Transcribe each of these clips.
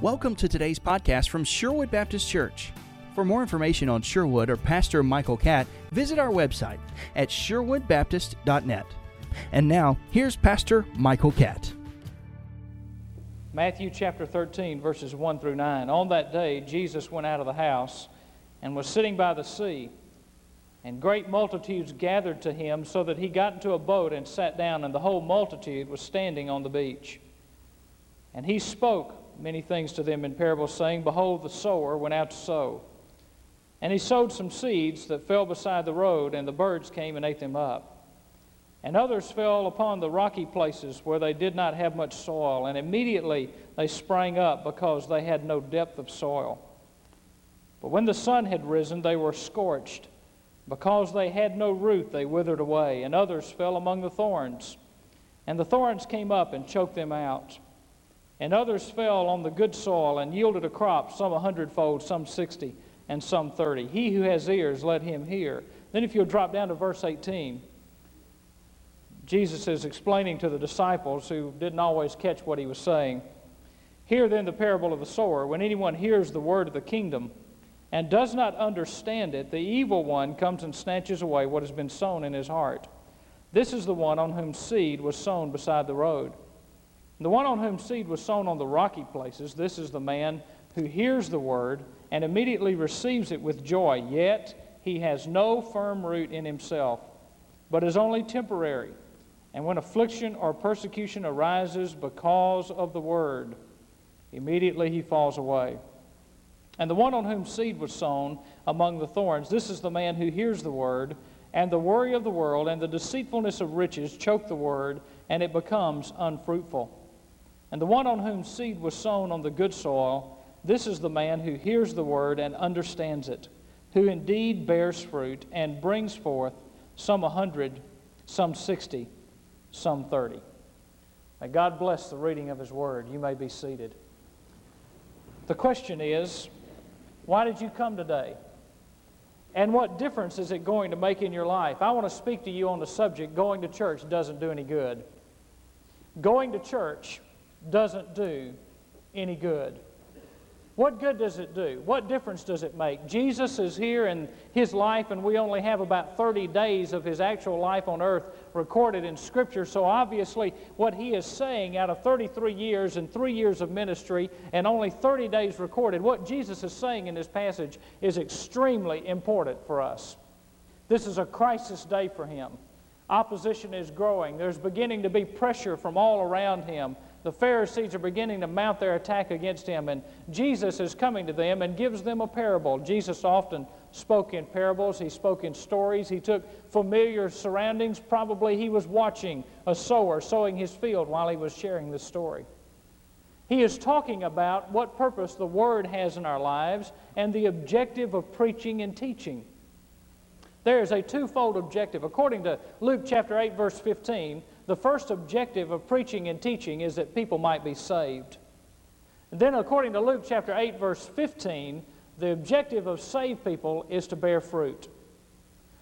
Welcome to today's podcast from Sherwood Baptist Church. For more information on Sherwood or Pastor Michael Catt, visit our website at sherwoodbaptist.net. And now, here's Pastor Michael Catt. Matthew chapter 13, verses 1 through 9. On that day, Jesus went out of the house and was sitting by the sea. And great multitudes gathered to him, so that he got into a boat and sat down, and the whole multitude was standing on the beach. And he spoke many things to them in parables, saying, Behold, the sower went out to sow. And he sowed some seeds that fell beside the road, and the birds came and ate them up. And others fell upon the rocky places where they did not have much soil, and immediately they sprang up because they had no depth of soil. But when the sun had risen, they were scorched. Because they had no root, they withered away, and others fell among the thorns. And the thorns came up and choked them out. And others fell on the good soil and yielded a crop, some a hundredfold, some sixty, and some thirty. He who has ears, let him hear. Then, if you'll drop down to verse 18, Jesus is explaining to the disciples who didn't always catch what he was saying. Hear then the parable of the sower. When anyone hears the word of the kingdom and does not understand it, the evil one comes and snatches away what has been sown in his heart. This is the one on whom seed was sown beside the road. The one on whom seed was sown on the rocky places, this is the man who hears the word and immediately receives it with joy, yet he has no firm root in himself, but is only temporary. And when affliction or persecution arises because of the word, immediately he falls away. And the one on whom seed was sown among the thorns, this is the man who hears the word, and the worry of the world and the deceitfulness of riches choke the word, and it becomes unfruitful. And the one on whom seed was sown on the good soil, this is the man who hears the word and understands it, who indeed bears fruit and brings forth some a hundred, some sixty, some thirty. May God bless the reading of his word. You may be seated. The question is why did you come today? And what difference is it going to make in your life? I want to speak to you on the subject going to church doesn't do any good. Going to church doesn't do any good. What good does it do? What difference does it make? Jesus is here in his life, and we only have about 30 days of his actual life on earth recorded in Scripture. So, obviously, what he is saying out of 33 years and three years of ministry and only 30 days recorded, what Jesus is saying in this passage is extremely important for us. This is a crisis day for him. Opposition is growing, there's beginning to be pressure from all around him the Pharisees are beginning to mount their attack against him, and Jesus is coming to them and gives them a parable. Jesus often spoke in parables, he spoke in stories, he took familiar surroundings. Probably he was watching a sower sowing his field while he was sharing this story. He is talking about what purpose the Word has in our lives and the objective of preaching and teaching. There is a twofold objective. According to Luke chapter 8, verse 15, the first objective of preaching and teaching is that people might be saved. And then, according to Luke chapter 8, verse 15, the objective of saved people is to bear fruit.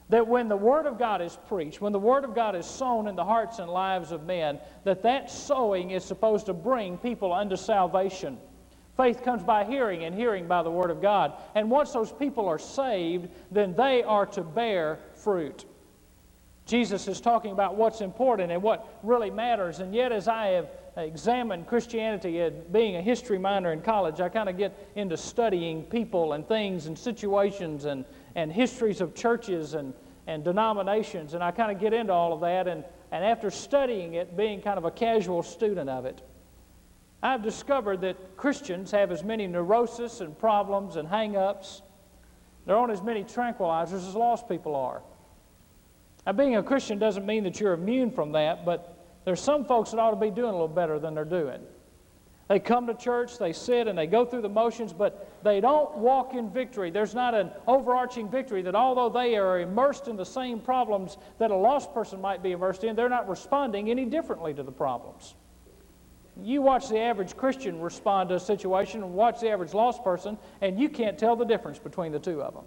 That when the Word of God is preached, when the Word of God is sown in the hearts and lives of men, that that sowing is supposed to bring people unto salvation. Faith comes by hearing, and hearing by the Word of God. And once those people are saved, then they are to bear fruit. Jesus is talking about what's important and what really matters. And yet, as I have examined Christianity and being a history minor in college, I kind of get into studying people and things and situations and, and histories of churches and, and denominations. And I kind of get into all of that. And, and after studying it, being kind of a casual student of it, I've discovered that Christians have as many neuroses and problems and hang ups. They're on as many tranquilizers as lost people are. Now, being a Christian doesn't mean that you're immune from that, but there's some folks that ought to be doing a little better than they're doing. They come to church, they sit, and they go through the motions, but they don't walk in victory. There's not an overarching victory that although they are immersed in the same problems that a lost person might be immersed in, they're not responding any differently to the problems. You watch the average Christian respond to a situation and watch the average lost person, and you can't tell the difference between the two of them.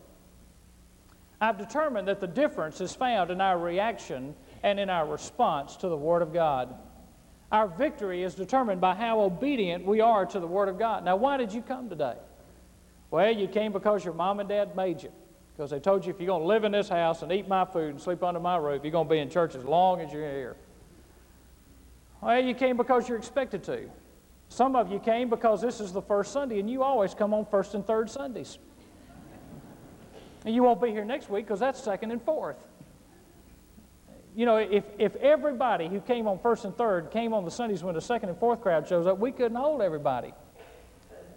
I've determined that the difference is found in our reaction and in our response to the Word of God. Our victory is determined by how obedient we are to the Word of God. Now, why did you come today? Well, you came because your mom and dad made you. Because they told you if you're going to live in this house and eat my food and sleep under my roof, you're going to be in church as long as you're here. Well, you came because you're expected to. Some of you came because this is the first Sunday, and you always come on first and third Sundays. And you won't be here next week because that's second and fourth. You know, if, if everybody who came on first and third came on the Sundays when the second and fourth crowd shows up, we couldn't hold everybody.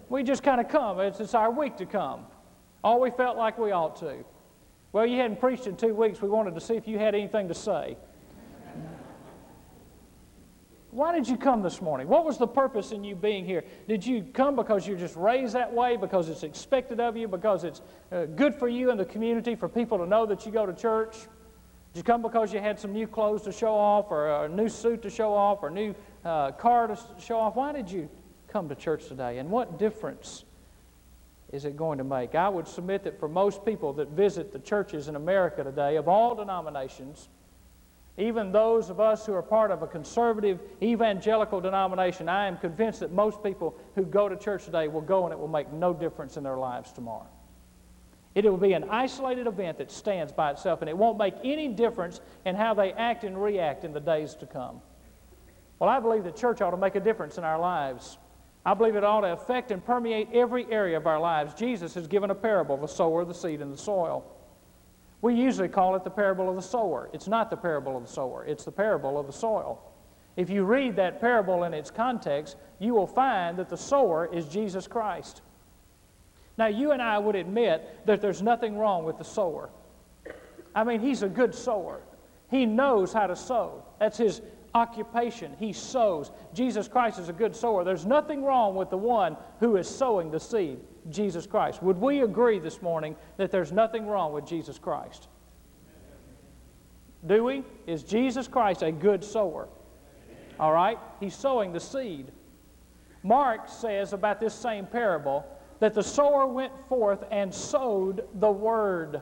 We just kind of come. It's, it's our week to come. All we felt like we ought to. Well, you hadn't preached in two weeks. We wanted to see if you had anything to say. Why did you come this morning? What was the purpose in you being here? Did you come because you're just raised that way, because it's expected of you, because it's uh, good for you and the community for people to know that you go to church? Did you come because you had some new clothes to show off, or a new suit to show off, or a new uh, car to show off? Why did you come to church today? And what difference is it going to make? I would submit that for most people that visit the churches in America today, of all denominations, even those of us who are part of a conservative evangelical denomination, I am convinced that most people who go to church today will go and it will make no difference in their lives tomorrow. It will be an isolated event that stands by itself, and it won't make any difference in how they act and react in the days to come. Well, I believe the church ought to make a difference in our lives. I believe it ought to affect and permeate every area of our lives. Jesus has given a parable of the sower, the seed, and the soil. We usually call it the parable of the sower. It's not the parable of the sower, it's the parable of the soil. If you read that parable in its context, you will find that the sower is Jesus Christ. Now, you and I would admit that there's nothing wrong with the sower. I mean, he's a good sower. He knows how to sow. That's his occupation. He sows. Jesus Christ is a good sower. There's nothing wrong with the one who is sowing the seed. Jesus Christ. Would we agree this morning that there's nothing wrong with Jesus Christ? Do we? Is Jesus Christ a good sower? All right? He's sowing the seed. Mark says about this same parable that the sower went forth and sowed the word.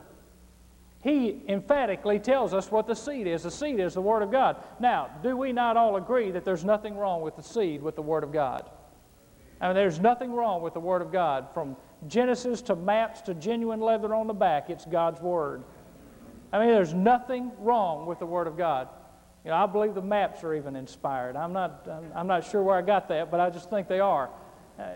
He emphatically tells us what the seed is. The seed is the Word of God. Now, do we not all agree that there's nothing wrong with the seed with the Word of God? I mean, there's nothing wrong with the Word of God. From Genesis to maps to genuine leather on the back, it's God's Word. I mean, there's nothing wrong with the Word of God. You know, I believe the maps are even inspired. I'm not, I'm not sure where I got that, but I just think they are. Uh,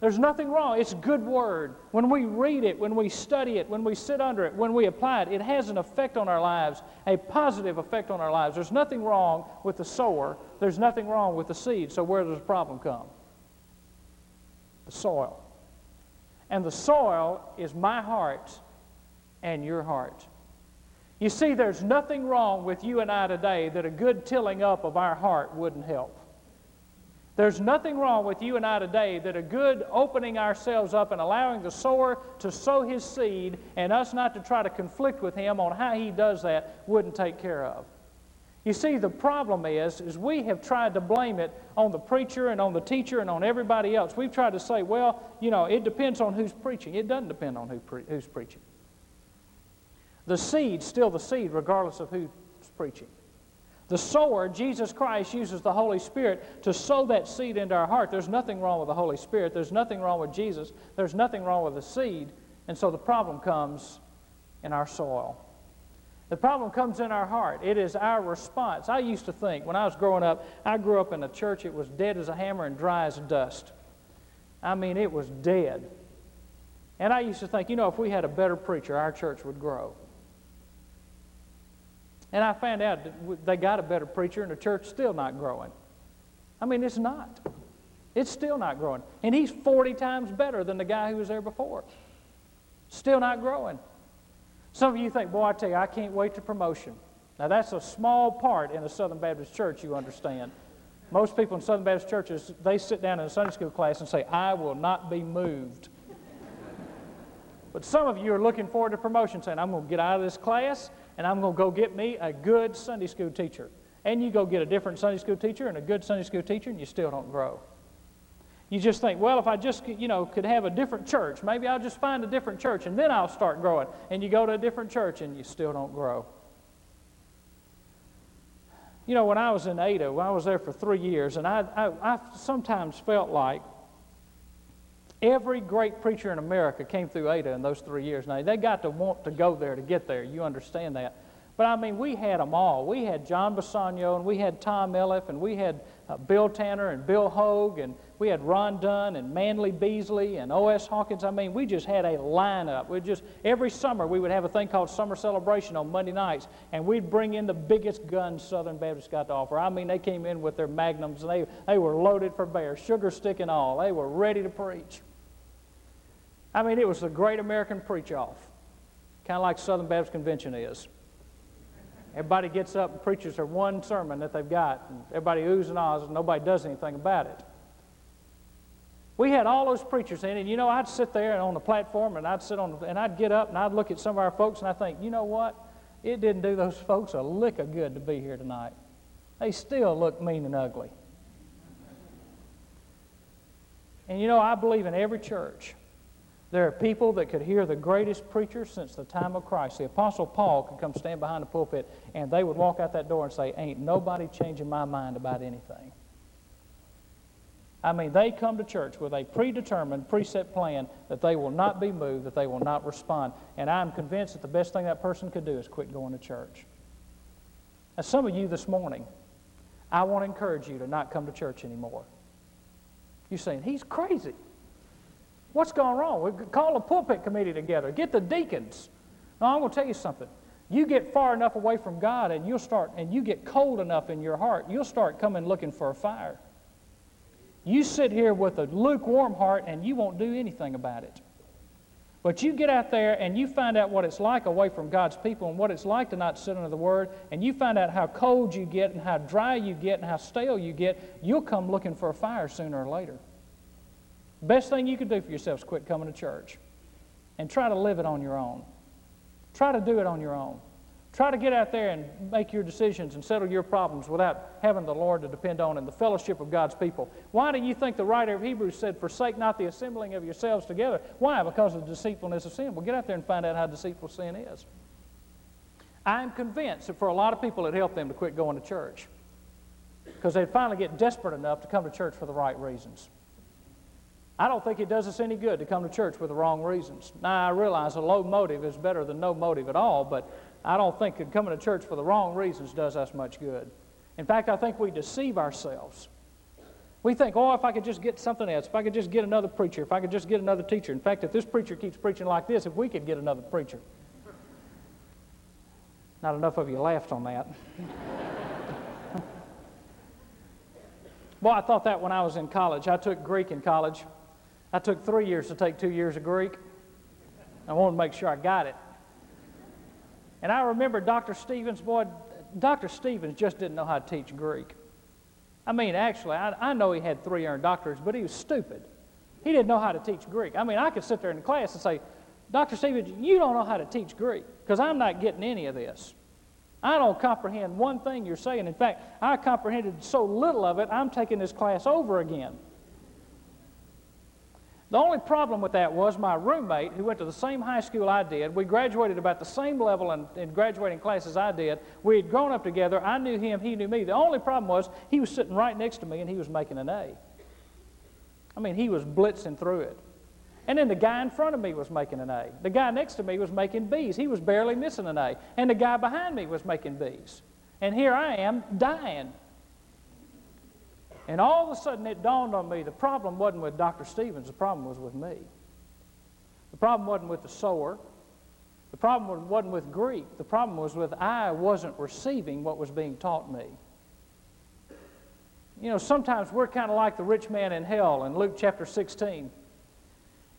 there's nothing wrong. It's good word. When we read it, when we study it, when we sit under it, when we apply it, it has an effect on our lives, a positive effect on our lives. There's nothing wrong with the sower. There's nothing wrong with the seed. So where does the problem come? The soil. And the soil is my heart and your heart. You see, there's nothing wrong with you and I today that a good tilling up of our heart wouldn't help. There's nothing wrong with you and I today that a good opening ourselves up and allowing the sower to sow his seed and us not to try to conflict with him on how he does that wouldn't take care of. You see, the problem is, is we have tried to blame it on the preacher and on the teacher and on everybody else. We've tried to say, well, you know, it depends on who's preaching. It doesn't depend on who pre- who's preaching. The seed's still the seed, regardless of who's preaching. The sower, Jesus Christ, uses the Holy Spirit to sow that seed into our heart. There's nothing wrong with the Holy Spirit. There's nothing wrong with Jesus. There's nothing wrong with the seed. And so the problem comes in our soil. The problem comes in our heart. It is our response. I used to think when I was growing up, I grew up in a church, it was dead as a hammer and dry as dust. I mean, it was dead. And I used to think, you know, if we had a better preacher, our church would grow. And I found out that they got a better preacher and the church still not growing. I mean, it's not. It's still not growing. And he's 40 times better than the guy who was there before. Still not growing. Some of you think, boy, I tell you, I can't wait to promotion. Now, that's a small part in a Southern Baptist church, you understand. Most people in Southern Baptist churches, they sit down in a Sunday school class and say, I will not be moved. but some of you are looking forward to promotion, saying, I'm going to get out of this class and I'm going to go get me a good Sunday school teacher. And you go get a different Sunday school teacher and a good Sunday school teacher, and you still don't grow. You just think, well, if I just, you know, could have a different church, maybe I'll just find a different church and then I'll start growing. And you go to a different church and you still don't grow. You know, when I was in Ada, I was there for three years, and I, I, I sometimes felt like every great preacher in America came through Ada in those three years. Now, they got to want to go there to get there. You understand that. But I mean, we had them all. We had John Bisagno, and we had Tom Elliff, and we had uh, Bill Tanner, and Bill Hogue, and we had Ron Dunn, and Manley Beasley, and O.S. Hawkins. I mean, we just had a lineup. We just every summer we would have a thing called Summer Celebration on Monday nights, and we'd bring in the biggest guns Southern Baptist got to offer. I mean, they came in with their magnums, and they, they were loaded for bear, sugar stick and all. They were ready to preach. I mean, it was the great American preach off, kind of like Southern Baptist Convention is. Everybody gets up and preaches their one sermon that they've got, and everybody oohs and ahs, and nobody does anything about it. We had all those preachers in, and you know, I'd sit there on the platform, and I'd sit on, and I'd get up, and I'd look at some of our folks, and I think, you know what? It didn't do those folks a lick of good to be here tonight. They still look mean and ugly. And you know, I believe in every church there are people that could hear the greatest preacher since the time of Christ. The Apostle Paul could come stand behind the pulpit and they would walk out that door and say, Ain't nobody changing my mind about anything. I mean, they come to church with a predetermined, preset plan that they will not be moved, that they will not respond. And I'm convinced that the best thing that person could do is quit going to church. Now, some of you this morning, I want to encourage you to not come to church anymore. You're saying, He's crazy. What's gone wrong? We call a pulpit committee together. Get the deacons. Now, I'm going to tell you something. You get far enough away from God and you'll start, and you get cold enough in your heart, you'll start coming looking for a fire. You sit here with a lukewarm heart and you won't do anything about it. But you get out there and you find out what it's like away from God's people and what it's like to not sit under the Word, and you find out how cold you get and how dry you get and how stale you get, you'll come looking for a fire sooner or later. Best thing you can do for yourself is quit coming to church and try to live it on your own. Try to do it on your own. Try to get out there and make your decisions and settle your problems without having the Lord to depend on and the fellowship of God's people. Why do you think the writer of Hebrews said, Forsake not the assembling of yourselves together? Why? Because of the deceitfulness of sin. Well, get out there and find out how deceitful sin is. I'm convinced that for a lot of people it helped them to quit going to church because they'd finally get desperate enough to come to church for the right reasons. I don't think it does us any good to come to church with the wrong reasons. Now, I realize a low motive is better than no motive at all, but I don't think that coming to church for the wrong reasons does us much good. In fact, I think we deceive ourselves. We think, oh, if I could just get something else, if I could just get another preacher, if I could just get another teacher. In fact, if this preacher keeps preaching like this, if we could get another preacher. Not enough of you laughed on that. well, I thought that when I was in college. I took Greek in college. I took three years to take two years of Greek. I wanted to make sure I got it. And I remember Dr. Stevens, boy, Dr. Stevens just didn't know how to teach Greek. I mean, actually, I, I know he had three earned doctorates, but he was stupid. He didn't know how to teach Greek. I mean, I could sit there in the class and say, Dr. Stevens, you don't know how to teach Greek because I'm not getting any of this. I don't comprehend one thing you're saying. In fact, I comprehended so little of it, I'm taking this class over again. The only problem with that was my roommate, who went to the same high school I did, we graduated about the same level in, in graduating classes I did. We had grown up together. I knew him, he knew me. The only problem was he was sitting right next to me and he was making an A. I mean, he was blitzing through it. And then the guy in front of me was making an A. The guy next to me was making B's. He was barely missing an A. And the guy behind me was making B's. And here I am dying. And all of a sudden it dawned on me the problem wasn't with Dr. Stevens, the problem was with me. The problem wasn't with the sower. The problem wasn't with Greek. The problem was with I wasn't receiving what was being taught me. You know, sometimes we're kind of like the rich man in hell in Luke chapter 16.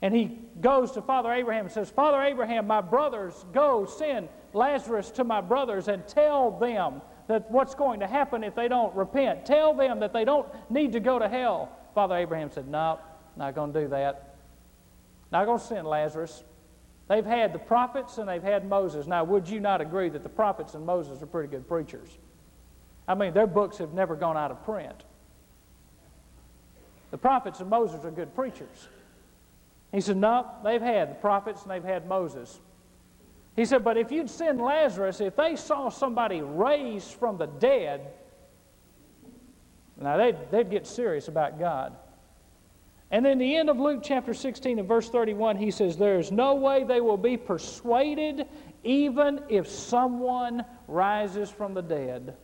And he goes to Father Abraham and says, Father Abraham, my brothers, go send Lazarus to my brothers and tell them that what's going to happen if they don't repent. Tell them that they don't need to go to hell. Father Abraham said, No, not going to do that. Not going to send Lazarus. They've had the prophets and they've had Moses. Now, would you not agree that the prophets and Moses are pretty good preachers? I mean, their books have never gone out of print. The prophets and Moses are good preachers. He said, No, they've had the prophets and they've had Moses. He said, But if you'd send Lazarus, if they saw somebody raised from the dead, Now, they'd, they'd get serious about God. And then the end of Luke chapter 16 and verse 31, he says, There is no way they will be persuaded, even if someone rises from the dead.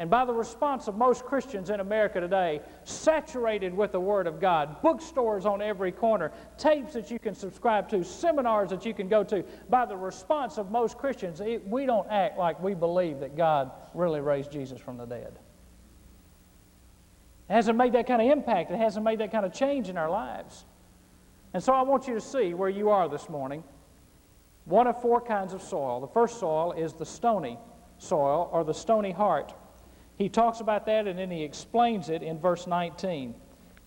And by the response of most Christians in America today, saturated with the Word of God, bookstores on every corner, tapes that you can subscribe to, seminars that you can go to, by the response of most Christians, it, we don't act like we believe that God really raised Jesus from the dead. It hasn't made that kind of impact, it hasn't made that kind of change in our lives. And so I want you to see where you are this morning. One of four kinds of soil. The first soil is the stony soil or the stony heart. He talks about that and then he explains it in verse 19. If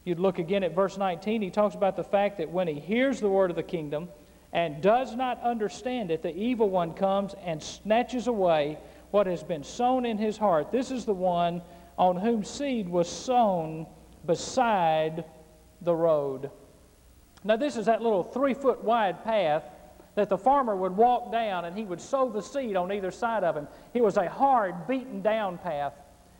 You'd look again at verse 19, he talks about the fact that when he hears the word of the kingdom and does not understand it, the evil one comes and snatches away what has been sown in his heart. This is the one on whom seed was sown beside the road. Now, this is that little three foot wide path that the farmer would walk down and he would sow the seed on either side of him. It was a hard, beaten down path.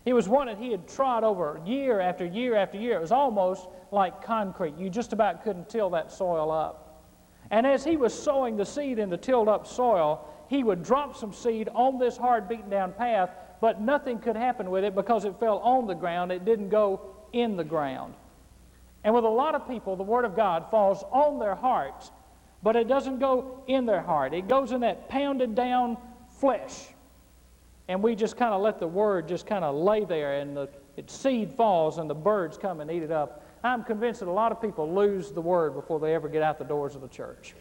It was one that he had trod over year after year after year. It was almost like concrete. You just about couldn't till that soil up. And as he was sowing the seed in the tilled up soil, he would drop some seed on this hard, beaten down path, but nothing could happen with it because it fell on the ground. It didn't go in the ground. And with a lot of people, the Word of God falls on their hearts, but it doesn't go in their heart. It goes in that pounded down flesh and we just kind of let the word just kind of lay there and the seed falls and the birds come and eat it up. I'm convinced that a lot of people lose the word before they ever get out the doors of the church.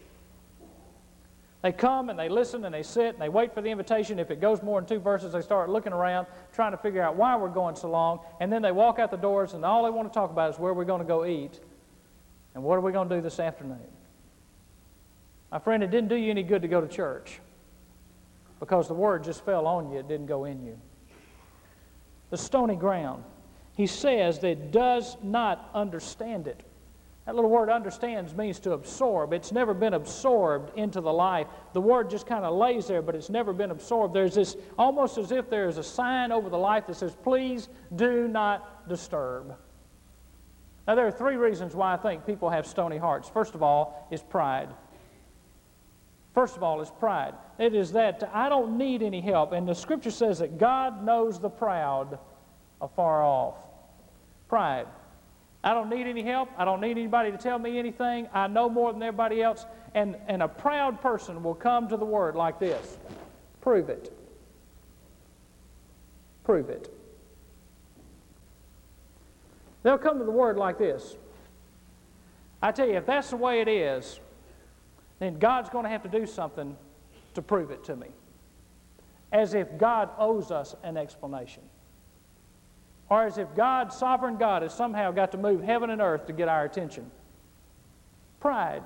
They come and they listen and they sit and they wait for the invitation. If it goes more than two verses, they start looking around, trying to figure out why we're going so long. And then they walk out the doors and all they want to talk about is where we're going to go eat and what are we going to do this afternoon. My friend, it didn't do you any good to go to church because the word just fell on you, it didn't go in you. The stony ground. He says that does not understand it. That little word understands means to absorb. It's never been absorbed into the life. The word just kind of lays there, but it's never been absorbed. There's this almost as if there's a sign over the life that says, please do not disturb. Now, there are three reasons why I think people have stony hearts. First of all, is pride. First of all, is pride. It is that I don't need any help. And the scripture says that God knows the proud afar off. Pride. I don't need any help. I don't need anybody to tell me anything. I know more than everybody else. And, and a proud person will come to the word like this Prove it. Prove it. They'll come to the word like this. I tell you, if that's the way it is, then God's going to have to do something to prove it to me. As if God owes us an explanation. Or as if God, sovereign God, has somehow got to move heaven and earth to get our attention. Pride.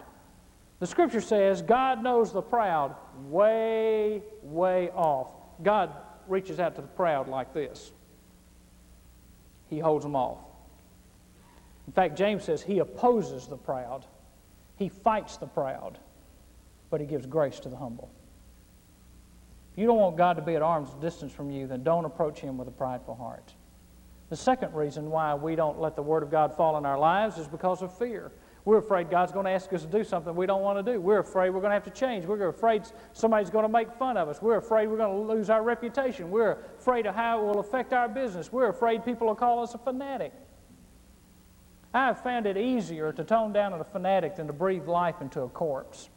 The scripture says God knows the proud way, way off. God reaches out to the proud like this. He holds them off. In fact, James says he opposes the proud. He fights the proud but He gives grace to the humble. If you don't want God to be at arm's distance from you, then don't approach Him with a prideful heart. The second reason why we don't let the Word of God fall in our lives is because of fear. We're afraid God's going to ask us to do something we don't want to do. We're afraid we're going to have to change. We're afraid somebody's going to make fun of us. We're afraid we're going to lose our reputation. We're afraid of how it will affect our business. We're afraid people will call us a fanatic. I have found it easier to tone down a fanatic than to breathe life into a corpse.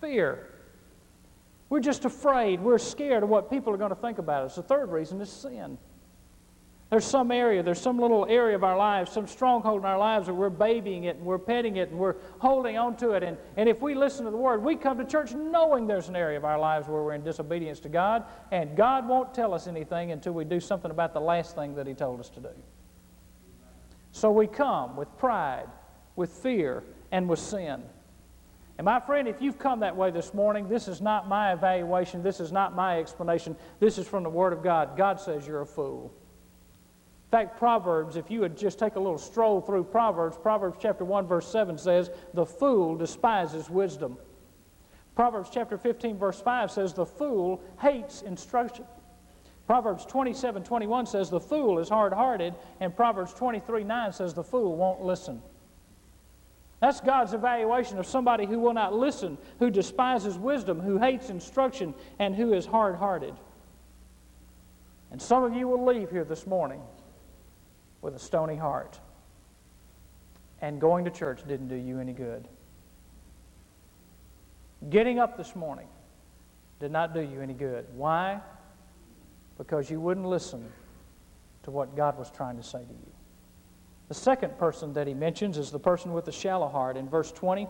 Fear. We're just afraid. We're scared of what people are going to think about us. The third reason is sin. There's some area, there's some little area of our lives, some stronghold in our lives that we're babying it and we're petting it and we're holding on to it. And, and if we listen to the Word, we come to church knowing there's an area of our lives where we're in disobedience to God, and God won't tell us anything until we do something about the last thing that He told us to do. So we come with pride, with fear, and with sin. And my friend, if you've come that way this morning, this is not my evaluation. This is not my explanation. This is from the Word of God. God says you're a fool. In fact, Proverbs, if you would just take a little stroll through Proverbs, Proverbs chapter 1, verse 7 says, The fool despises wisdom. Proverbs chapter 15, verse 5 says, The fool hates instruction. Proverbs 27 21 says, The fool is hard hearted, and Proverbs 23 9 says, The fool won't listen. That's God's evaluation of somebody who will not listen, who despises wisdom, who hates instruction, and who is hard hearted. And some of you will leave here this morning with a stony heart. And going to church didn't do you any good. Getting up this morning did not do you any good. Why? because you wouldn't listen to what God was trying to say to you. The second person that he mentions is the person with the shallow heart. In verse 20,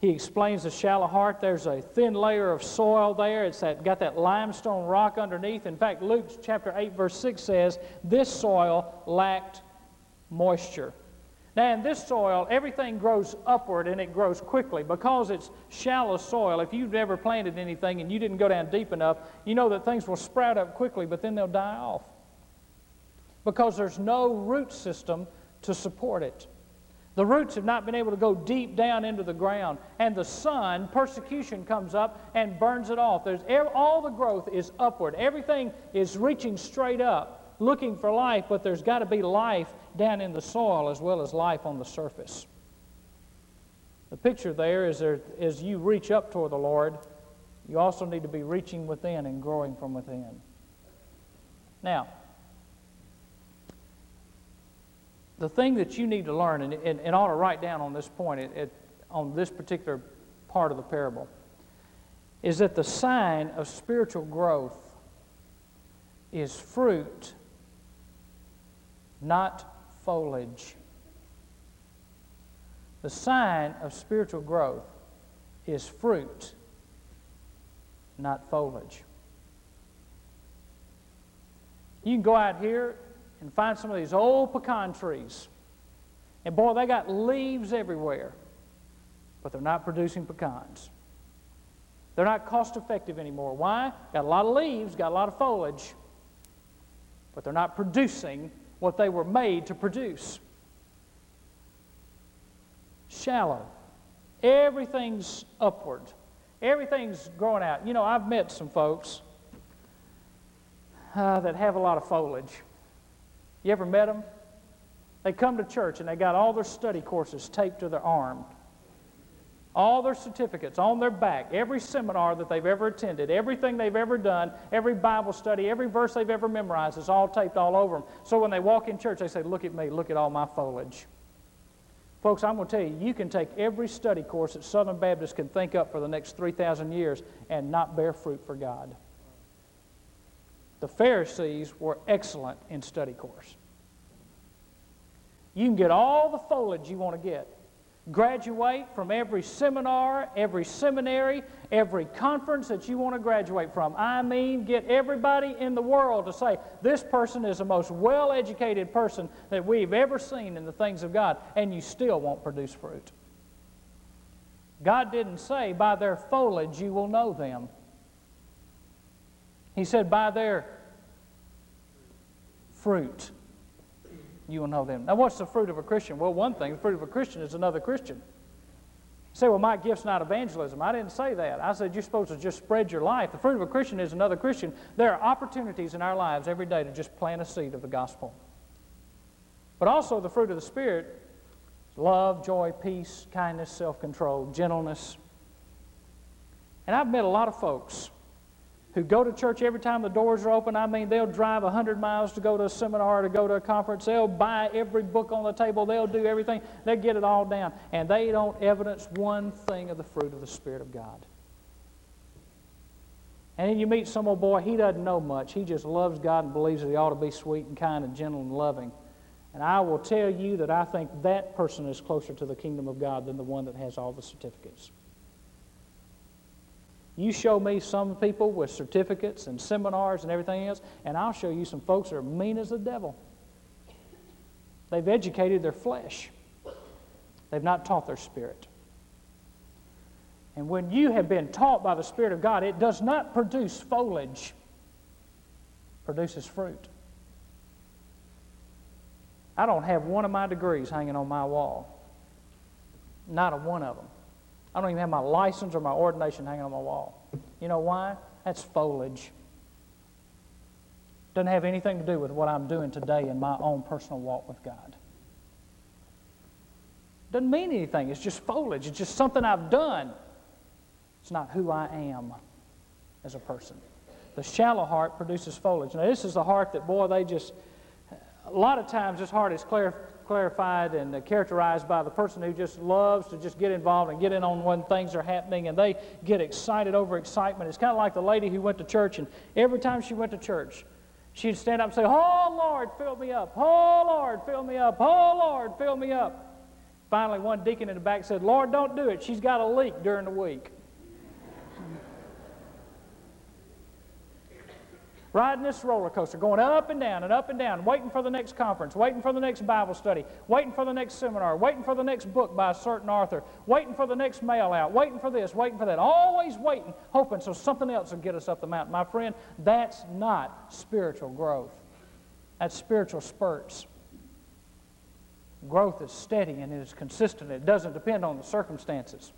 he explains the shallow heart. There's a thin layer of soil there. It's that, got that limestone rock underneath. In fact, Luke chapter 8, verse 6 says, This soil lacked moisture. Now, in this soil, everything grows upward and it grows quickly because it's shallow soil. If you've ever planted anything and you didn't go down deep enough, you know that things will sprout up quickly, but then they'll die off because there's no root system to support it. The roots have not been able to go deep down into the ground, and the sun, persecution comes up and burns it off. There's, all the growth is upward, everything is reaching straight up looking for life, but there's got to be life down in the soil as well as life on the surface. The picture there is there, as you reach up toward the Lord, you also need to be reaching within and growing from within. Now, the thing that you need to learn, and, and, and ought to write down on this point, it, it, on this particular part of the parable, is that the sign of spiritual growth is fruit not foliage. The sign of spiritual growth is fruit, not foliage. You can go out here and find some of these old pecan trees. And boy, they got leaves everywhere, but they're not producing pecans. They're not cost effective anymore. Why? Got a lot of leaves, got a lot of foliage, but they're not producing what they were made to produce. Shallow. Everything's upward. Everything's growing out. You know, I've met some folks uh, that have a lot of foliage. You ever met them? They come to church and they got all their study courses taped to their arm all their certificates on their back, every seminar that they've ever attended, everything they've ever done, every Bible study, every verse they've ever memorized is all taped all over them. So when they walk in church, they say, Look at me, look at all my foliage. Folks, I'm going to tell you, you can take every study course that Southern Baptists can think up for the next 3,000 years and not bear fruit for God. The Pharisees were excellent in study course. You can get all the foliage you want to get graduate from every seminar, every seminary, every conference that you want to graduate from. I mean, get everybody in the world to say, this person is the most well educated person that we've ever seen in the things of God, and you still won't produce fruit. God didn't say, by their foliage you will know them. He said, by their fruit you will know them. Now, what's the fruit of a Christian? Well, one thing, the fruit of a Christian is another Christian. You say, well, my gift's not evangelism. I didn't say that. I said you're supposed to just spread your life. The fruit of a Christian is another Christian. There are opportunities in our lives every day to just plant a seed of the gospel. But also, the fruit of the Spirit love, joy, peace, kindness, self control, gentleness. And I've met a lot of folks who go to church every time the doors are open. I mean, they'll drive 100 miles to go to a seminar, to go to a conference. They'll buy every book on the table. They'll do everything. They'll get it all down. And they don't evidence one thing of the fruit of the Spirit of God. And then you meet some old boy, he doesn't know much. He just loves God and believes that he ought to be sweet and kind and gentle and loving. And I will tell you that I think that person is closer to the kingdom of God than the one that has all the certificates. You show me some people with certificates and seminars and everything else, and I'll show you some folks that are mean as the devil. They've educated their flesh, they've not taught their spirit. And when you have been taught by the Spirit of God, it does not produce foliage, produces fruit. I don't have one of my degrees hanging on my wall. Not a one of them. I don't even have my license or my ordination hanging on my wall. You know why? That's foliage. Doesn't have anything to do with what I'm doing today in my own personal walk with God. Doesn't mean anything. It's just foliage. It's just something I've done. It's not who I am as a person. The shallow heart produces foliage. Now, this is the heart that, boy, they just, a lot of times this heart is clar- clarified and characterized by the person who just loves to just get involved and get in on when things are happening and they get excited over excitement. It's kind of like the lady who went to church and every time she went to church, she'd stand up and say, Oh, Lord, fill me up. Oh, Lord, fill me up. Oh, Lord, fill me up. Finally, one deacon in the back said, Lord, don't do it. She's got a leak during the week. Riding this roller coaster, going up and down and up and down, waiting for the next conference, waiting for the next Bible study, waiting for the next seminar, waiting for the next book by a certain author, waiting for the next mail out, waiting for this, waiting for that, always waiting, hoping so something else will get us up the mountain. My friend, that's not spiritual growth. That's spiritual spurts. Growth is steady and it is consistent. It doesn't depend on the circumstances.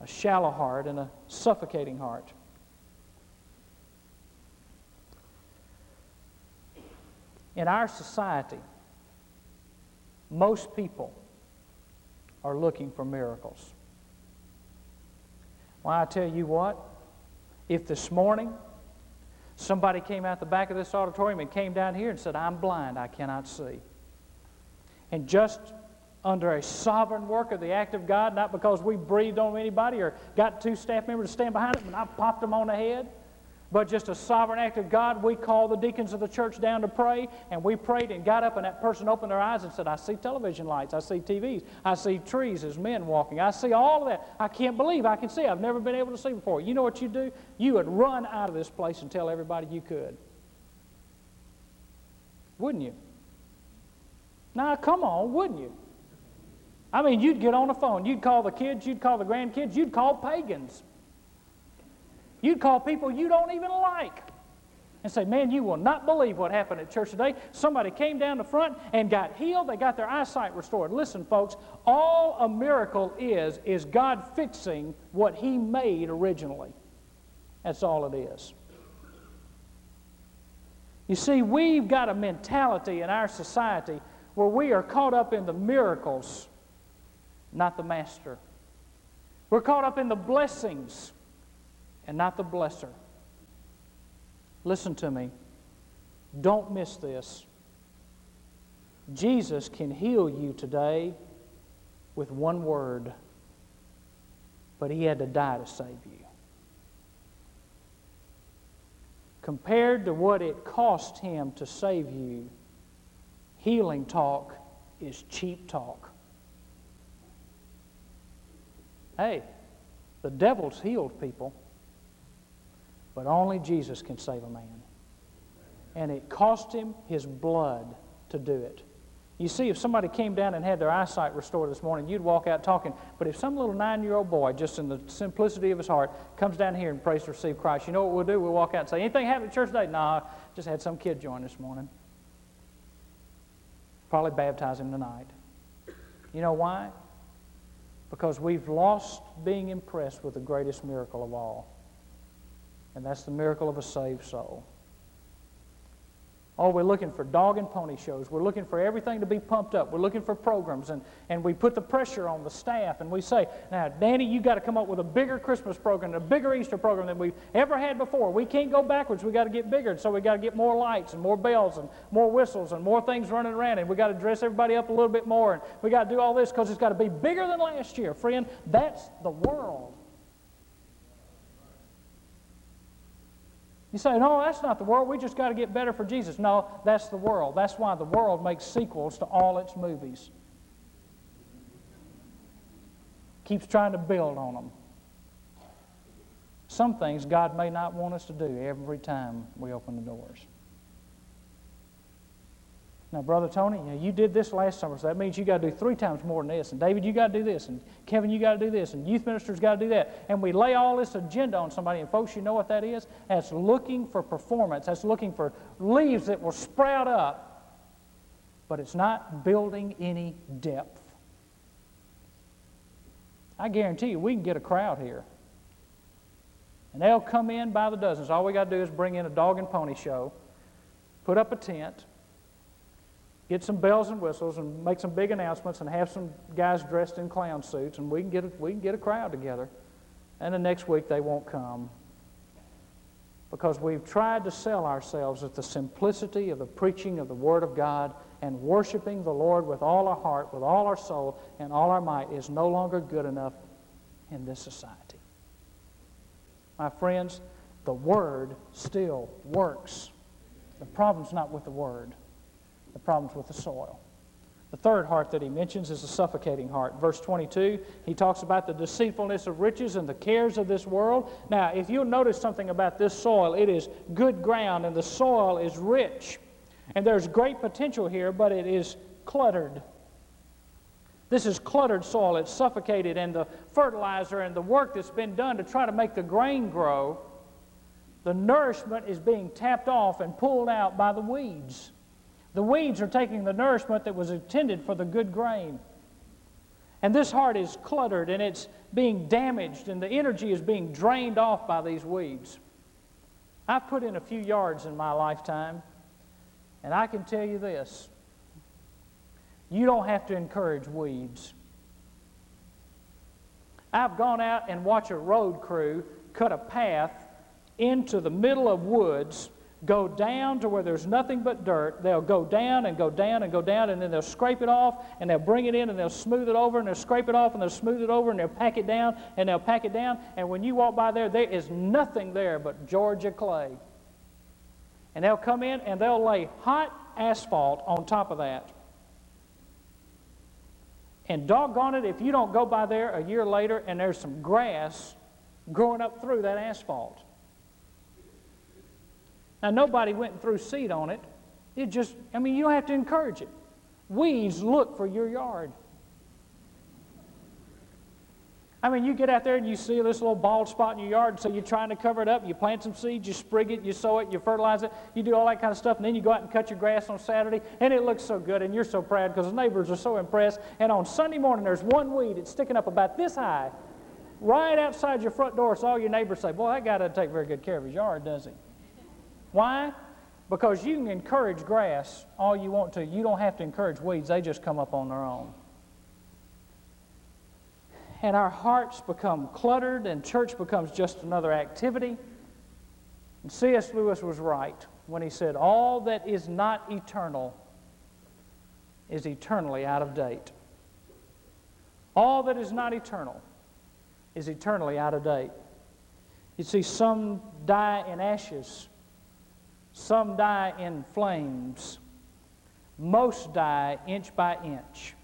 A shallow heart and a suffocating heart. In our society, most people are looking for miracles. Well, I tell you what, if this morning somebody came out the back of this auditorium and came down here and said, I'm blind, I cannot see, and just under a sovereign work of the act of God, not because we breathed on anybody or got two staff members to stand behind it and I popped them on the head, but just a sovereign act of God, we called the deacons of the church down to pray, and we prayed and got up, and that person opened their eyes and said, I see television lights, I see TVs, I see trees as men walking, I see all of that. I can't believe I can see. I've never been able to see before. You know what you'd do? You would run out of this place and tell everybody you could. Wouldn't you? Now, come on, wouldn't you? I mean, you'd get on the phone, you'd call the kids, you'd call the grandkids, you'd call pagans. You'd call people you don't even like and say, Man, you will not believe what happened at church today. Somebody came down the front and got healed. They got their eyesight restored. Listen, folks, all a miracle is, is God fixing what He made originally. That's all it is. You see, we've got a mentality in our society where we are caught up in the miracles, not the master. We're caught up in the blessings and not the blesser. Listen to me. Don't miss this. Jesus can heal you today with one word, but he had to die to save you. Compared to what it cost him to save you, healing talk is cheap talk. Hey, the devil's healed people. But only Jesus can save a man. And it cost him his blood to do it. You see, if somebody came down and had their eyesight restored this morning, you'd walk out talking. But if some little nine year old boy, just in the simplicity of his heart, comes down here and prays to receive Christ, you know what we'll do? We'll walk out and say, Anything happened at church today? Nah, just had some kid join this morning. Probably baptize him tonight. You know why? Because we've lost being impressed with the greatest miracle of all and that's the miracle of a saved soul. Oh, we're looking for dog and pony shows. We're looking for everything to be pumped up. We're looking for programs, and, and we put the pressure on the staff, and we say, Now, Danny, you've got to come up with a bigger Christmas program, a bigger Easter program than we've ever had before. We can't go backwards. We've got to get bigger, and so we've got to get more lights, and more bells, and more whistles, and more things running around, and we've got to dress everybody up a little bit more, and we've got to do all this because it's got to be bigger than last year. Friend, that's the world. You say, no, that's not the world. We just got to get better for Jesus. No, that's the world. That's why the world makes sequels to all its movies. Keeps trying to build on them. Some things God may not want us to do every time we open the doors. Now, Brother Tony, you, know, you did this last summer, so that means you got to do three times more than this. And David, you got to do this. And Kevin, you got to do this. And youth ministers got to do that. And we lay all this agenda on somebody. And folks, you know what that is? That's looking for performance. That's looking for leaves that will sprout up. But it's not building any depth. I guarantee you, we can get a crowd here. And they'll come in by the dozens. All we got to do is bring in a dog and pony show, put up a tent, get some bells and whistles, and make some big announcements, and have some guys dressed in clown suits, and we can get a, we can get a crowd together. And the next week they won't come because we've tried to sell ourselves at the simplicity of the preaching of the Word of God and worshiping the Lord with all our heart, with all our soul, and all our might is no longer good enough in this society. My friends, the Word still works. The problem's not with the Word, the problem's with the soil. The third heart that he mentions is a suffocating heart. Verse 22, he talks about the deceitfulness of riches and the cares of this world. Now, if you'll notice something about this soil, it is good ground and the soil is rich. And there's great potential here, but it is cluttered. This is cluttered soil. It's suffocated, and the fertilizer and the work that's been done to try to make the grain grow, the nourishment is being tapped off and pulled out by the weeds. The weeds are taking the nourishment that was intended for the good grain. And this heart is cluttered and it's being damaged, and the energy is being drained off by these weeds. I've put in a few yards in my lifetime, and I can tell you this you don't have to encourage weeds. I've gone out and watched a road crew cut a path into the middle of woods go down to where there's nothing but dirt. They'll go down and go down and go down, and then they'll scrape it off, and they'll bring it in, and they'll smooth it over, and they'll scrape it off, and they'll smooth it over, and they'll pack it down, and they'll pack it down. And when you walk by there, there is nothing there but Georgia clay. And they'll come in and they'll lay hot asphalt on top of that. And doggone it, if you don't go by there a year later and there's some grass growing up through that asphalt. Now, nobody went and threw seed on it. It just, I mean, you don't have to encourage it. Weeds look for your yard. I mean, you get out there and you see this little bald spot in your yard, so you're trying to cover it up. You plant some seeds, you sprig it, you sow it, you fertilize it, you do all that kind of stuff, and then you go out and cut your grass on Saturday, and it looks so good, and you're so proud because the neighbors are so impressed. And on Sunday morning, there's one weed, it's sticking up about this high, right outside your front door, so all your neighbors say, Boy, that guy doesn't take very good care of his yard, does he? Why? Because you can encourage grass all you want to. You don't have to encourage weeds, they just come up on their own. And our hearts become cluttered, and church becomes just another activity. And C.S. Lewis was right when he said, All that is not eternal is eternally out of date. All that is not eternal is eternally out of date. You see, some die in ashes some die in flames. Most die inch by inch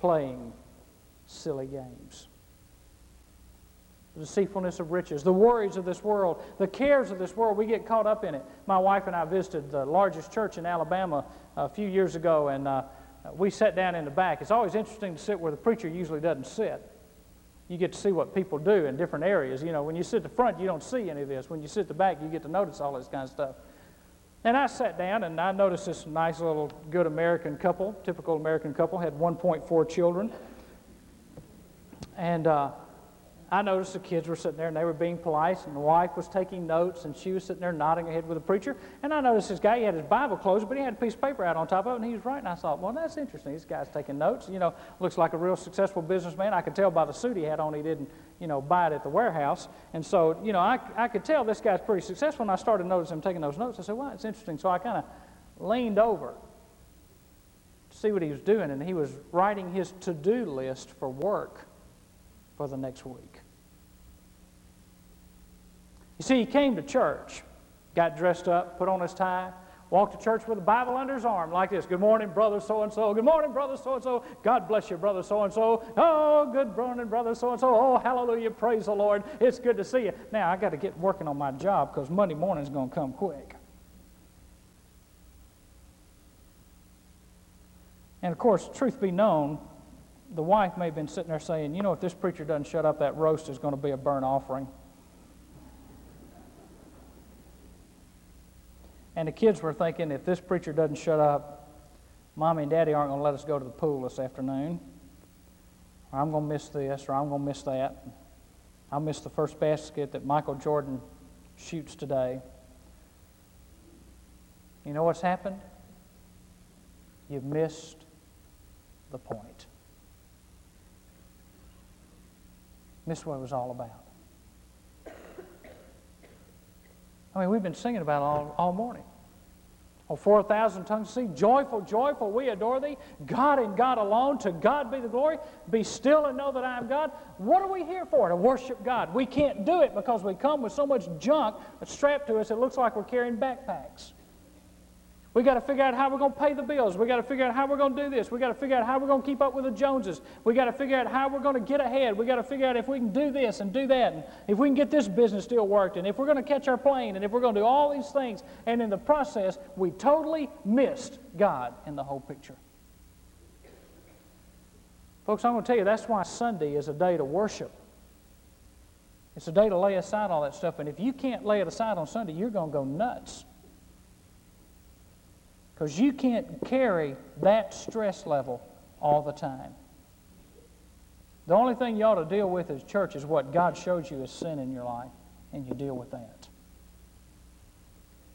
playing silly games. The deceitfulness of riches, the worries of this world, the cares of this world, we get caught up in it. My wife and I visited the largest church in Alabama a few years ago, and uh, we sat down in the back. It's always interesting to sit where the preacher usually doesn't sit you get to see what people do in different areas. You know, when you sit at the front, you don't see any of this. When you sit at the back, you get to notice all this kind of stuff. And I sat down and I noticed this nice little good American couple, typical American couple, had 1.4 children. And uh, I noticed the kids were sitting there and they were being polite, and the wife was taking notes, and she was sitting there nodding her head with the preacher. And I noticed this guy, he had his Bible closed, but he had a piece of paper out on top of it, and he was writing. I thought, well, that's interesting. This guy's taking notes. You know, looks like a real successful businessman. I could tell by the suit he had on, he didn't, you know, buy it at the warehouse. And so, you know, I, I could tell this guy's pretty successful, and I started noticing him taking those notes. I said, well, it's interesting. So I kind of leaned over to see what he was doing, and he was writing his to do list for work for the next week. You see, he came to church, got dressed up, put on his tie, walked to church with a Bible under his arm like this. Good morning, brother so and so. Good morning, brother so and so. God bless you, brother so and so. Oh, good morning, brother so and so. Oh, hallelujah, praise the Lord. It's good to see you. Now, I got to get working on my job because Monday morning is going to come quick. And of course, truth be known, the wife may have been sitting there saying, You know, if this preacher doesn't shut up, that roast is going to be a burnt offering. And the kids were thinking, if this preacher doesn't shut up, mommy and daddy aren't going to let us go to the pool this afternoon. Or I'm going to miss this, or I'm going to miss that. I'll miss the first basket that Michael Jordan shoots today. You know what's happened? You've missed the point. Missed what it was all about. I mean, we've been singing about it all, all morning. Oh, 4,000 tongues sing, joyful, joyful, we adore thee. God and God alone, to God be the glory. Be still and know that I am God. What are we here for? To worship God. We can't do it because we come with so much junk strapped to us it looks like we're carrying backpacks. We got to figure out how we're going to pay the bills. We got to figure out how we're going to do this. We got to figure out how we're going to keep up with the Joneses. We got to figure out how we're going to get ahead. We got to figure out if we can do this and do that, and if we can get this business deal worked, and if we're going to catch our plane, and if we're going to do all these things. And in the process, we totally missed God in the whole picture. Folks, I'm going to tell you that's why Sunday is a day to worship. It's a day to lay aside all that stuff. And if you can't lay it aside on Sunday, you're going to go nuts. Because you can't carry that stress level all the time. The only thing you ought to deal with as church is what God shows you as sin in your life, and you deal with that.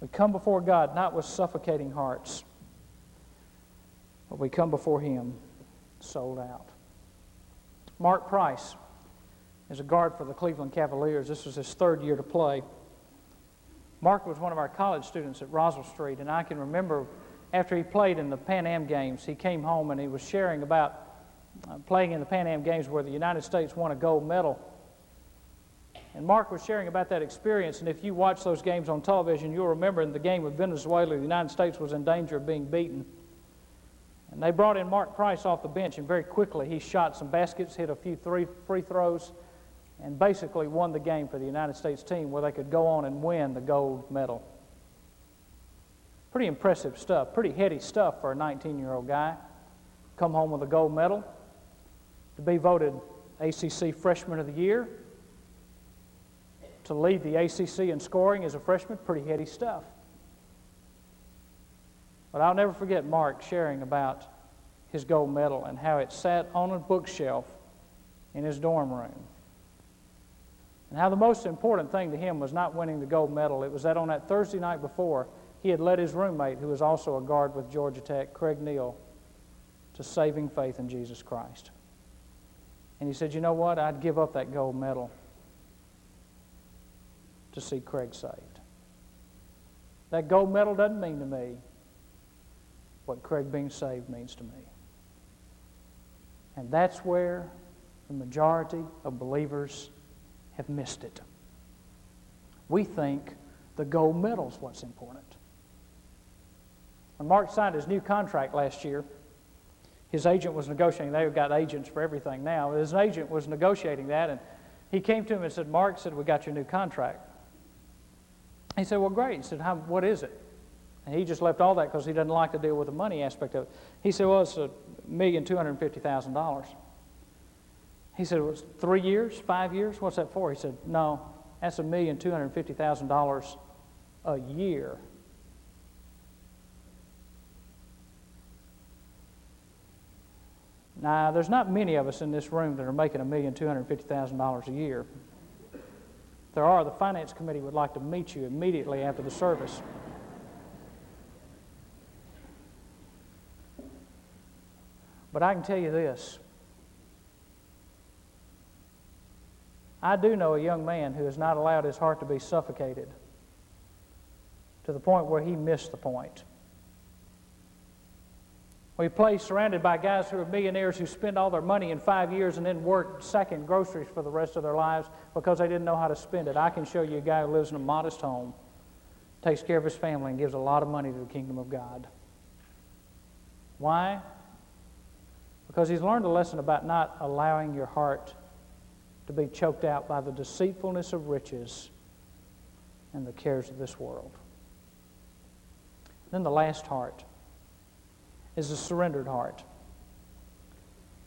We come before God not with suffocating hearts, but we come before Him sold out. Mark Price is a guard for the Cleveland Cavaliers. This was his third year to play. Mark was one of our college students at Roswell Street, and I can remember after he played in the Pan Am Games, he came home and he was sharing about uh, playing in the Pan Am Games where the United States won a gold medal. And Mark was sharing about that experience, and if you watch those games on television, you'll remember in the game with Venezuela, the United States was in danger of being beaten. And they brought in Mark Price off the bench, and very quickly he shot some baskets, hit a few three free throws, and basically won the game for the United States team where they could go on and win the gold medal. Pretty impressive stuff, pretty heady stuff for a 19 year old guy. Come home with a gold medal, to be voted ACC Freshman of the Year, to lead the ACC in scoring as a freshman, pretty heady stuff. But I'll never forget Mark sharing about his gold medal and how it sat on a bookshelf in his dorm room. And how the most important thing to him was not winning the gold medal. It was that on that Thursday night before, he had led his roommate, who was also a guard with Georgia Tech, Craig Neal, to saving faith in Jesus Christ. And he said, You know what? I'd give up that gold medal to see Craig saved. That gold medal doesn't mean to me what Craig being saved means to me. And that's where the majority of believers have missed it. We think the gold medal is what's important. When Mark signed his new contract last year, his agent was negotiating. They've got agents for everything now. His agent was negotiating that, and he came to him and said, Mark said, We got your new contract. He said, Well, great. He said, What is it? And he just left all that because he doesn't like to deal with the money aspect of it. He said, Well, it's a million two hundred fifty thousand dollars. He said, It "Was well, three years, five years? What's that for?" He said, "No, that's a million two hundred fifty thousand dollars a year." Now, there's not many of us in this room that are making a million two hundred fifty thousand dollars a year. There are, the finance committee would like to meet you immediately after the service. But I can tell you this. I do know a young man who has not allowed his heart to be suffocated to the point where he missed the point. We play surrounded by guys who are millionaires who spend all their money in five years and then work sacking groceries for the rest of their lives because they didn't know how to spend it. I can show you a guy who lives in a modest home, takes care of his family, and gives a lot of money to the kingdom of God. Why? Because he's learned a lesson about not allowing your heart to be choked out by the deceitfulness of riches and the cares of this world. Then the last heart is a surrendered heart.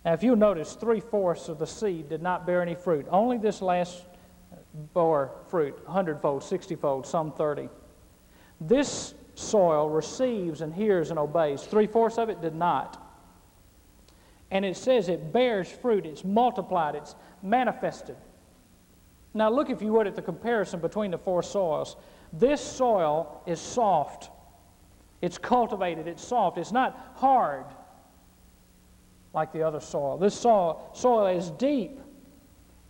Now, if you'll notice, three fourths of the seed did not bear any fruit. Only this last bore fruit, hundredfold, sixtyfold, some thirty. This soil receives and hears and obeys. Three fourths of it did not. And it says it bears fruit, it's multiplied, it's manifested. Now, look, if you would, at the comparison between the four soils. This soil is soft, it's cultivated, it's soft, it's not hard like the other soil. This soil, soil is deep.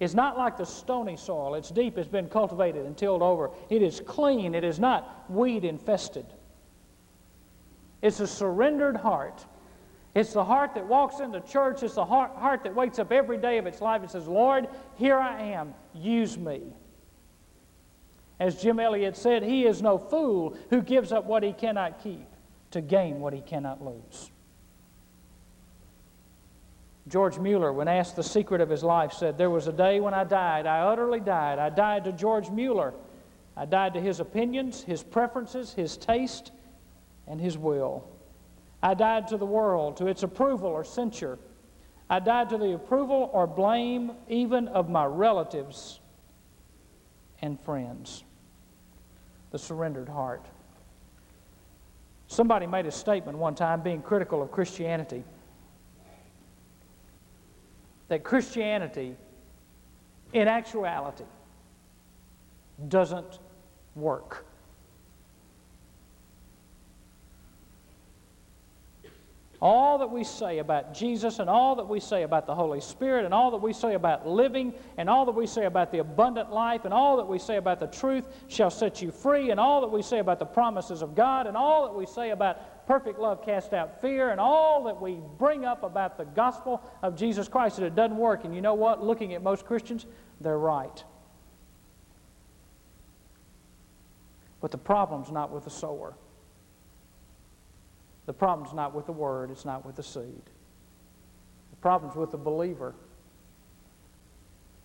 It's not like the stony soil. It's deep, it's been cultivated and tilled over. It is clean, it is not weed infested. It's a surrendered heart. It's the heart that walks into church. It's the heart, heart that wakes up every day of its life and says, Lord, here I am. Use me. As Jim Elliot said, he is no fool who gives up what he cannot keep to gain what he cannot lose. George Mueller, when asked the secret of his life, said, There was a day when I died. I utterly died. I died to George Mueller. I died to his opinions, his preferences, his taste, and his will. I died to the world, to its approval or censure. I died to the approval or blame even of my relatives and friends. The surrendered heart. Somebody made a statement one time being critical of Christianity that Christianity, in actuality, doesn't work. All that we say about Jesus and all that we say about the Holy Spirit and all that we say about living and all that we say about the abundant life and all that we say about the truth shall set you free and all that we say about the promises of God and all that we say about perfect love cast out fear and all that we bring up about the gospel of Jesus Christ that it doesn't work. And you know what? Looking at most Christians, they're right. But the problem's not with the sower. The problem's not with the word, it's not with the seed. The problem's with the believer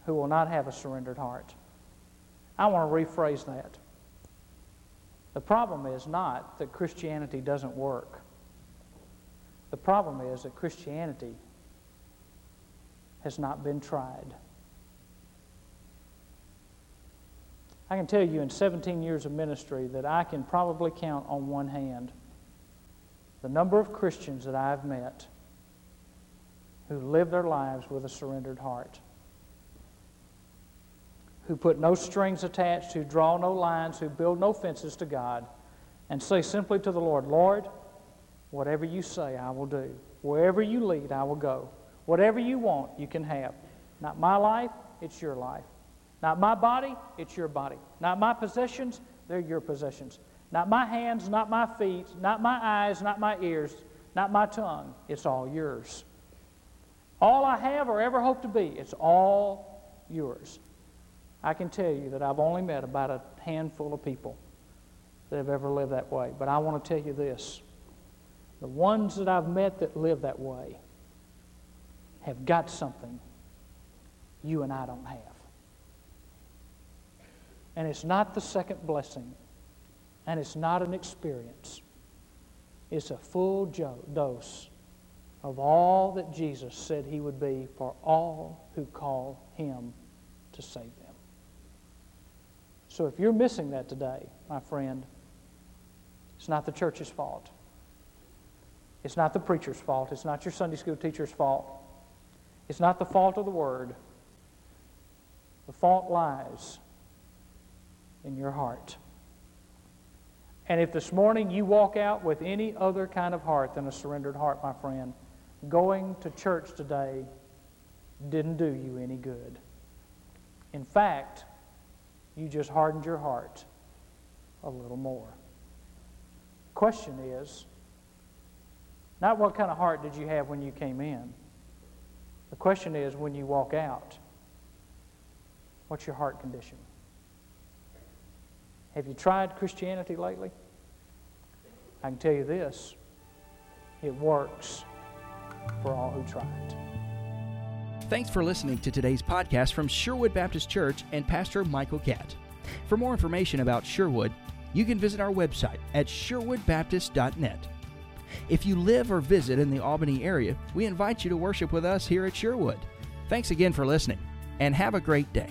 who will not have a surrendered heart. I want to rephrase that. The problem is not that Christianity doesn't work. The problem is that Christianity has not been tried. I can tell you in 17 years of ministry that I can probably count on one hand the number of Christians that I've met who live their lives with a surrendered heart, who put no strings attached, who draw no lines, who build no fences to God, and say simply to the Lord, Lord, whatever you say, I will do. Wherever you lead, I will go. Whatever you want, you can have. Not my life, it's your life. Not my body, it's your body. Not my possessions, they're your possessions. Not my hands, not my feet, not my eyes, not my ears, not my tongue. It's all yours. All I have or ever hope to be, it's all yours. I can tell you that I've only met about a handful of people that have ever lived that way. But I want to tell you this the ones that I've met that live that way have got something you and I don't have. And it's not the second blessing and it's not an experience, it's a full dose of all that Jesus said he would be for all who call him to save them. So if you're missing that today, my friend, it's not the church's fault. It's not the preacher's fault. It's not your Sunday school teacher's fault. It's not the fault of the Word. The fault lies in your heart. And if this morning you walk out with any other kind of heart than a surrendered heart, my friend, going to church today didn't do you any good. In fact, you just hardened your heart a little more. Question is not what kind of heart did you have when you came in. The question is when you walk out, what's your heart condition? Have you tried Christianity lately? I can tell you this it works for all who try it. Thanks for listening to today's podcast from Sherwood Baptist Church and Pastor Michael Catt. For more information about Sherwood, you can visit our website at sherwoodbaptist.net. If you live or visit in the Albany area, we invite you to worship with us here at Sherwood. Thanks again for listening, and have a great day.